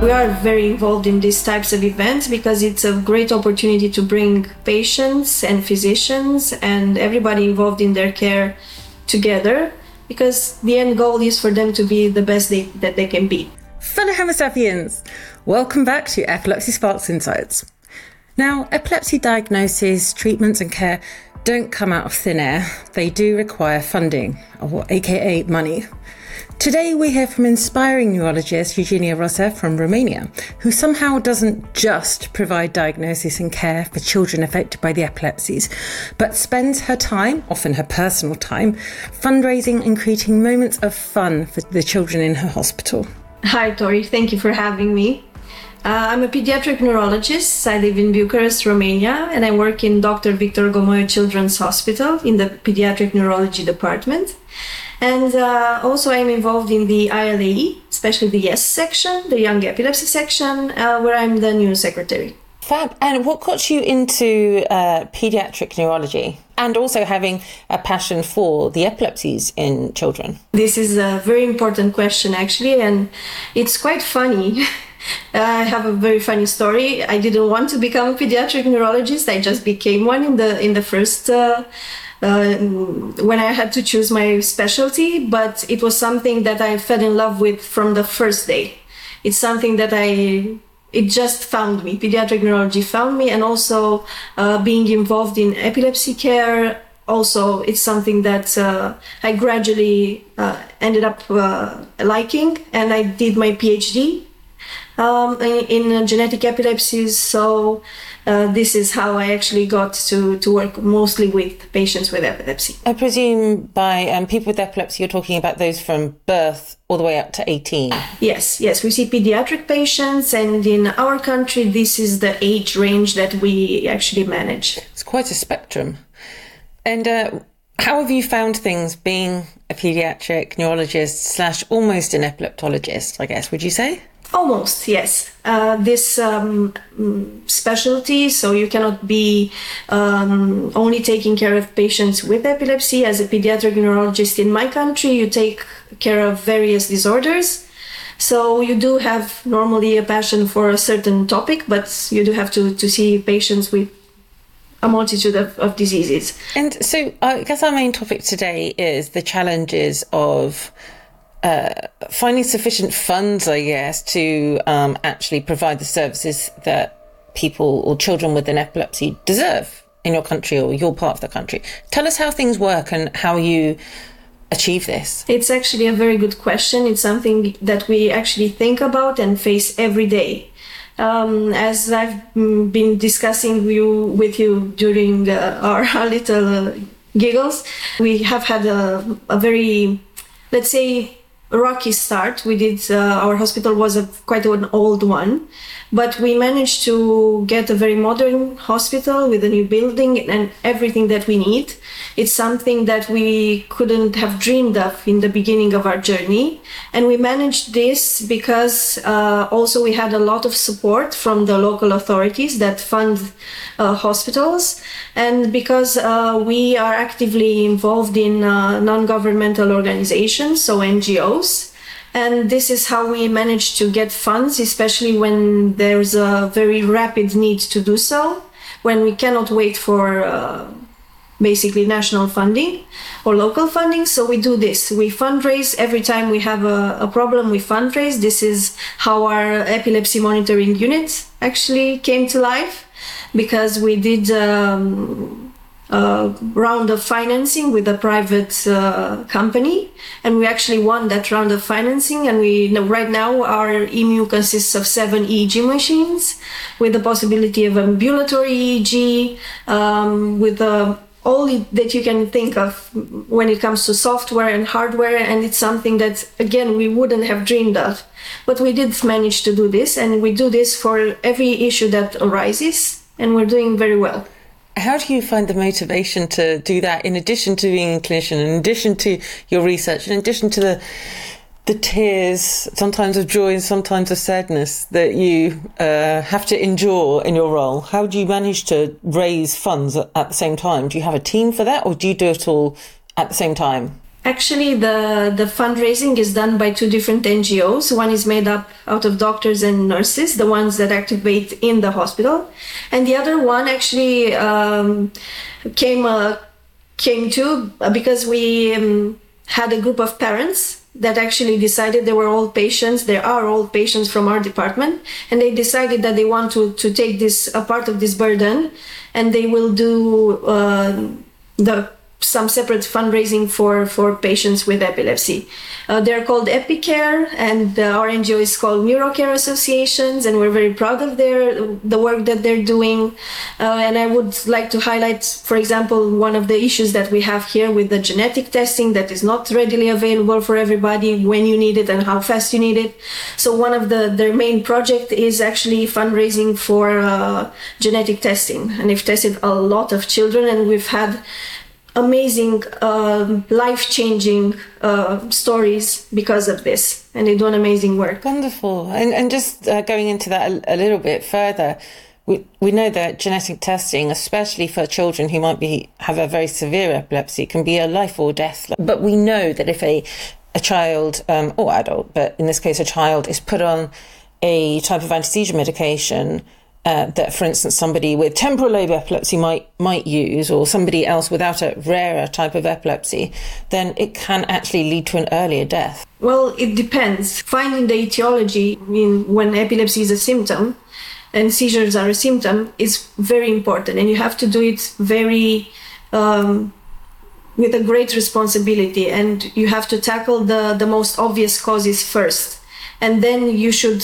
We are very involved in these types of events because it's a great opportunity to bring patients and physicians and everybody involved in their care together because the end goal is for them to be the best they, that they can be. Fellow sapiens, welcome back to Epilepsy Sparks Insights. Now, epilepsy diagnosis, treatments, and care don't come out of thin air. They do require funding, or aka money. Today, we hear from inspiring neurologist Eugenia Roza from Romania, who somehow doesn't just provide diagnosis and care for children affected by the epilepsies, but spends her time, often her personal time, fundraising and creating moments of fun for the children in her hospital. Hi, Torie. Thank you for having me. Uh, I'm a pediatric neurologist. I live in Bucharest, Romania, and I work in Dr. Victor Gomoiu Children's Hospital in the pediatric neurology department. And uh, also, I'm involved in the ILAE, especially the YES section, the Young Epilepsy section, uh, where I'm the new secretary. Fab. And what got you into uh, pediatric neurology and also having a passion for the epilepsies in children? This is a very important question, actually, and it's quite funny. I have a very funny story. I didn't want to become a pediatric neurologist. I just became one in the in the first uh, uh, when I had to choose my specialty, but it was something that I fell in love with from the first day. It's something that I it just found me. Pediatric neurology found me, and also uh, being involved in epilepsy care. Also, it's something that uh, I gradually uh, ended up uh, liking, and I did my PhD um, in, in genetic epilepsies. So uh, this is how I actually got to, to work mostly with patients with epilepsy. I presume by um, people with epilepsy, you're talking about those from birth all the way up to 18. Yes, yes. We see pediatric patients, and in our country, this is the age range that we actually manage. It's quite a spectrum. And uh, how have you found things being a pediatric neurologist slash almost an epileptologist, I guess, would you say? Almost, yes. Uh, this um, specialty, so you cannot be um, only taking care of patients with epilepsy. As a pediatric neurologist in my country, you take care of various disorders. So you do have normally a passion for a certain topic, but you do have to, to see patients with a multitude of, of diseases. And so I guess our main topic today is the challenges of uh, finding sufficient funds, I guess, to um, actually provide the services that people or children with an epilepsy deserve in your country or your part of the country. Tell us how things work and how you achieve this. It's actually a very good question. It's something that we actually think about and face every day. Um, as I've mm, been discussing you, with you during uh, our, little uh, giggles, we have had a, a very, let's say, rocky start. We did, uh, our hospital was a, quite an old one, but we managed to get a very modern hospital with a new building and everything that we need. It's something that we couldn't have dreamed of in the beginning of our journey. And we managed this because uh, also we had a lot of support from the local authorities that fund uh, hospitals. And because uh, we are actively involved in uh, non governmental organizations, so NGOs, and this is how we manage to get funds, especially when there's a very rapid need to do so, when we cannot wait for uh, basically national funding or local funding. So we do this. We fundraise every time we have a, a problem. We fundraise. This is how our epilepsy monitoring unit actually came to life because we did. Um, a round of financing with a private uh, company, and we actually won that round of financing. And we know right now our EMU consists of seven EEG machines, with the possibility of ambulatory EEG, um, with a all that you can think of when it comes to software and hardware. And it's something that again we wouldn't have dreamed of. But we did manage to do this. And we do this for every issue that arises. And we're doing very well how do you find the motivation to do that in addition to being a clinician in addition to your research in addition to the the tears, sometimes of joy and sometimes of sadness, that you uh, have to endure in your role? How do you manage to raise funds at the same time? Do you have a team for that, or do you do it all at the same time? Actually, the, the fundraising is done by two different NGOs. One is made up out of doctors and nurses, the ones that activate in the hospital, and the other one actually um, came uh, came to because we um, had a group of parents that actually decided they were all patients. There are all patients from our department, and they decided that they want to to take this a part of this burden, and they will do uh, the some separate fundraising for, for patients with epilepsy. Uh, they're called Epicare, and uh, our NGO is called Neurocare Associations, and we're very proud of their the work that they're doing. Uh, and I would like to highlight, for example, one of the issues that we have here with the genetic testing that is not readily available for everybody when you need it and how fast you need it. So one of the their main project is actually fundraising for uh, genetic testing, and they've tested a lot of children, and we've had amazing, uh, life changing uh, stories because of this. And they do an amazing work. Wonderful. And, and just uh, going into that a, a, little bit further, we, we know that genetic testing, especially for children who might be have a very severe epilepsy, can be a life or death. But we know that if a, a child um, or adult, but in this case a child, is put on a type of anti-seizure medication, uh, that, for instance, somebody with temporal lobe epilepsy might might use, or somebody else without a rarer type of epilepsy, then it can actually lead to an earlier death. Well, it depends. Finding the etiology when epilepsy is a symptom and seizures are a symptom is very important, and you have to do it very. Um, with a great responsibility and you have to tackle the, the most obvious causes first and then you should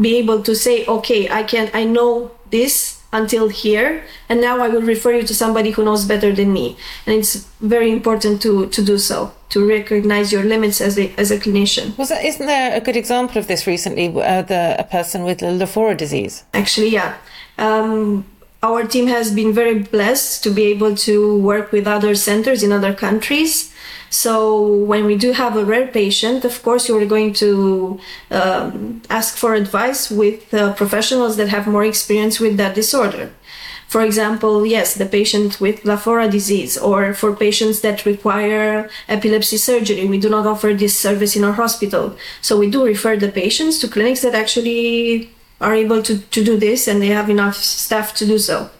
be able to say, okay, I can, I know this until here, and now I will refer you to somebody who knows better than me. And it's very important to to do so, to recognize your limits as a as a clinician. Was that, isn't there a good example of this recently? Uh, the a person with Lafora disease. Actually, yeah. Um, our team has been very blessed to be able to work with other centers in other countries so when we do have a rare patient, of course, you're going to um, ask for advice with uh, professionals that have more experience with that disorder. For example, yes, the patient with Lafora disease, or for patients that require epilepsy surgery, we do not offer this service in our hospital. So we do refer the patients to clinics that actually are able to, to do this and they have enough staff to do so.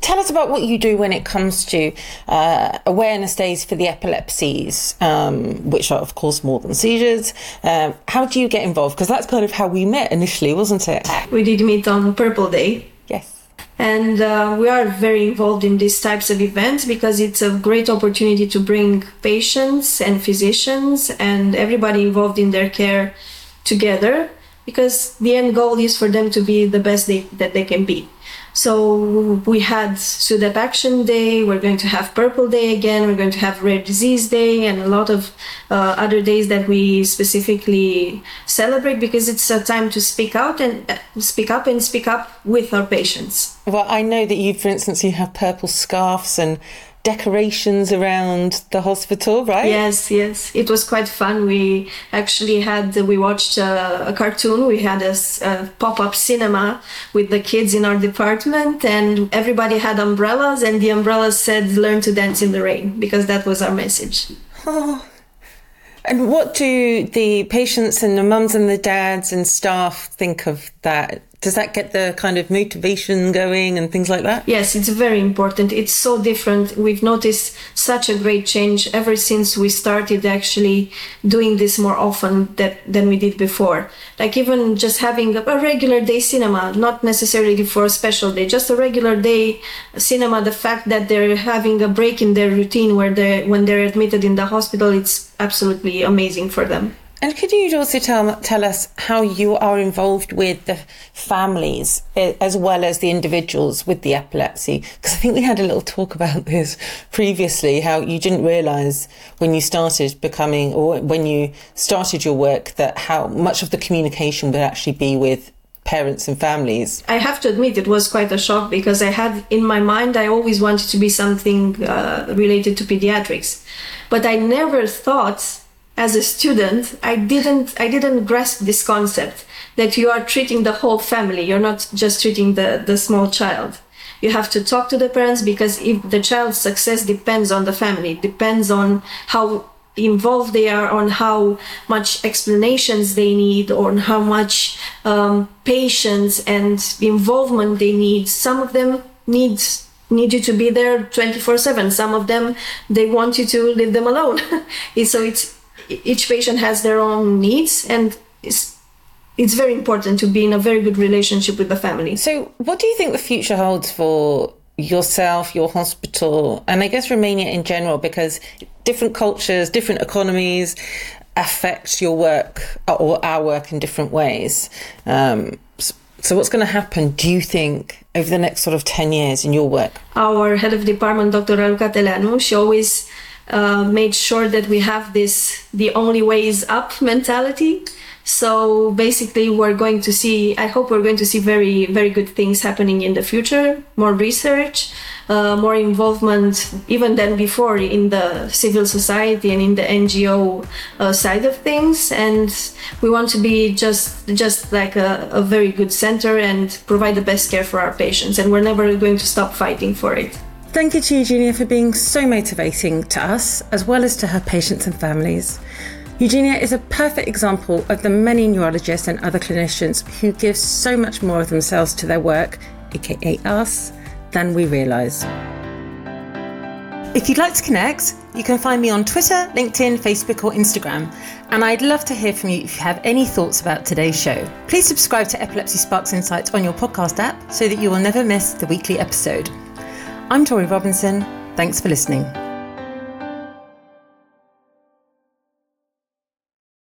Tell us about what you do when it comes to uh, awareness days for the epilepsies, um, which are, of course, more than seizures. Um, how do you get involved? Because that's kind of how we met initially, wasn't it? We did meet on Purple Day. Yes. And uh, we are very involved in these types of events because it's a great opportunity to bring patients and physicians and everybody involved in their care together because the end goal is for them to be the best they, that they can be. So we had SUDEP Action Day. We're going to have Purple Day again. We're going to have Rare Disease Day and a lot of uh, other days that we specifically celebrate because it's a time to speak out and uh, speak up and speak up with our patients. Well, I know that you, for instance, you have purple scarves and decorations around the hospital, right? Yes, yes. It was quite fun. We actually had, we watched a, a cartoon. We had a, a pop up cinema with the kids in our department, and everybody had umbrellas, and the umbrellas said, Learn to dance in the rain, because that was our message. Oh. And what do the patients and the mums and the dads and staff think of that? Does that get the kind of motivation going and things like that? Yes, it's very important. It's so different. We've noticed such a great change ever since we started actually doing this more often that, than we did before. Like even just having a regular day cinema, not necessarily for a special day, just a regular day cinema. The fact that they're having a break in their routine where they when they're admitted in the hospital, it's absolutely amazing for them. And could you also tell, tell us how you are involved with the families eh, as well as the individuals with the epilepsy? Because I think we had a little talk about this previously, how you didn't realise when you started becoming or when you started your work that how much of the communication would actually be with parents and families. I have to admit it was quite a shock because I had in my mind I always wanted to be something uh, related to pediatrics, but I never thought as a student i didn't i didn't grasp this concept that you are treating the whole family. You're not just treating the the small child. You have to talk to the parents because if the child's success depends on the family depends on how involved they are on how much explanations they need on how much um, patience and involvement they need. Some of them need need you to be there 24 7 some of them they want you to leave them alone. So it's each patient has their own needs and it's it's very important to be in a very good relationship with the family so what do you think the future holds for yourself, your hospital, and I guess Romania in general, because different cultures, different economies affect your work or our work in different ways. Um, so, what's going to happen, do you think, over the next sort of 10 years in your work? Our head of department, Dr. Raluca Teleanu, she always uh, made sure that we have this the only way is up mentality so basically, we're going to see, I hope we're going to see very, very good things happening in the future, more research, uh, more involvement even than before in the civil society and in the NGO uh, side of things. And we want to be just, just like a, a very good center and provide the best care for our patients. And we're never going to stop fighting for it. Thank you to Eugenia for being so motivating to us, as well as to her patients and families. Eugenia is a perfect example of the many neurologists and other clinicians who give so much more of themselves to their work, aka us, than we realise. If you'd like to connect, you can find me on Twitter, LinkedIn, Facebook, or Instagram. And I'd love to hear from you if you have any thoughts about today's show. Please subscribe to Epilepsy Sparks Insights on your podcast app so that you will never miss the weekly episode. I'm Torie Robinson. Thanks for listening.